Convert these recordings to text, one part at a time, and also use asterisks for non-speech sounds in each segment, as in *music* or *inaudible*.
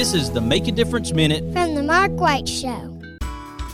This is the Make a Difference Minute. From the Mark White Show.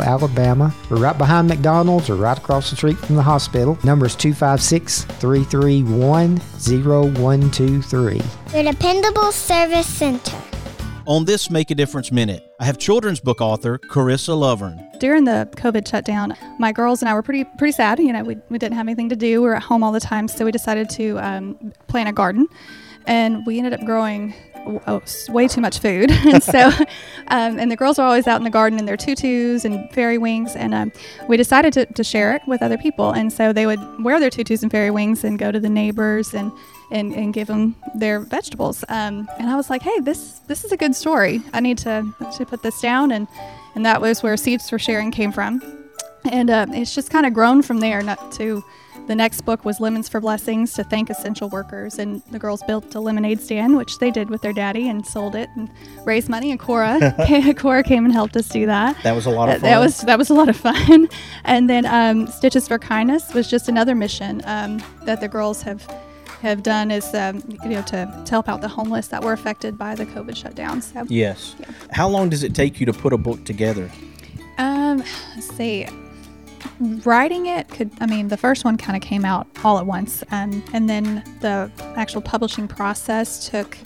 Alabama. We're right behind McDonald's or right across the street from the hospital. Number is 256 331 0123. Your dependable service center. On this Make a Difference Minute, I have children's book author Carissa Lovvorn. During the COVID shutdown, my girls and I were pretty pretty sad. You know, we, we didn't have anything to do. We were at home all the time, so we decided to um, plant a garden, and we ended up growing oh, way too much food. *laughs* and so, *laughs* um, and the girls are always out in the garden in their tutus and fairy wings. And um, we decided to, to share it with other people. And so they would wear their tutus and fairy wings and go to the neighbors and, and, and give them their vegetables. Um, and I was like, hey, this this is a good story. I need to, to put this down. And, and that was where Seeds for Sharing came from. And uh, it's just kind of grown from there not to the next book was Lemons for Blessings to thank essential workers. And the girls built a lemonade stand, which they did with their daddy and sold it and raised money. And Cora, *laughs* Cora came and helped us do that. That was a lot of fun. That was that was a lot of fun. *laughs* And then um, Stitches for Kindness was just another mission um, that the girls have have done is um, you know to, to help out the homeless that were affected by the COVID shutdown. So yes. Yeah. How long does it take you to put a book together? Um, let's see writing it could i mean the first one kind of came out all at once and and then the actual publishing process took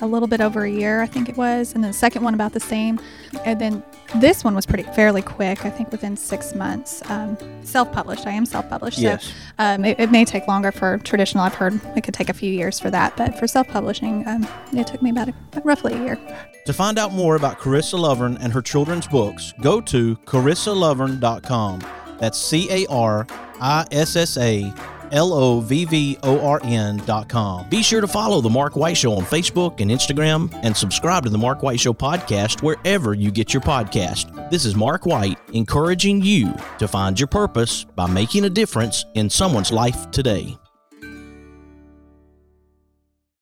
a little bit over a year i think it was and then the second one about the same and then this one was pretty fairly quick i think within six months um, self-published. I am self-published yes. so um, it, it, may take longer for traditional i've heard it could take a few years for that but for self-publishing um, it took me about a, roughly a year. To find out more about carissa lovvorn and her children's books go to carissalovvorn.com that's C A R I S S A L O V V O R N dot com. Be sure to follow The Mark White Show on Facebook and Instagram and subscribe to The Mark White Show podcast wherever you get your podcast. This is Mark White encouraging you to find your purpose by making a difference in someone's life today.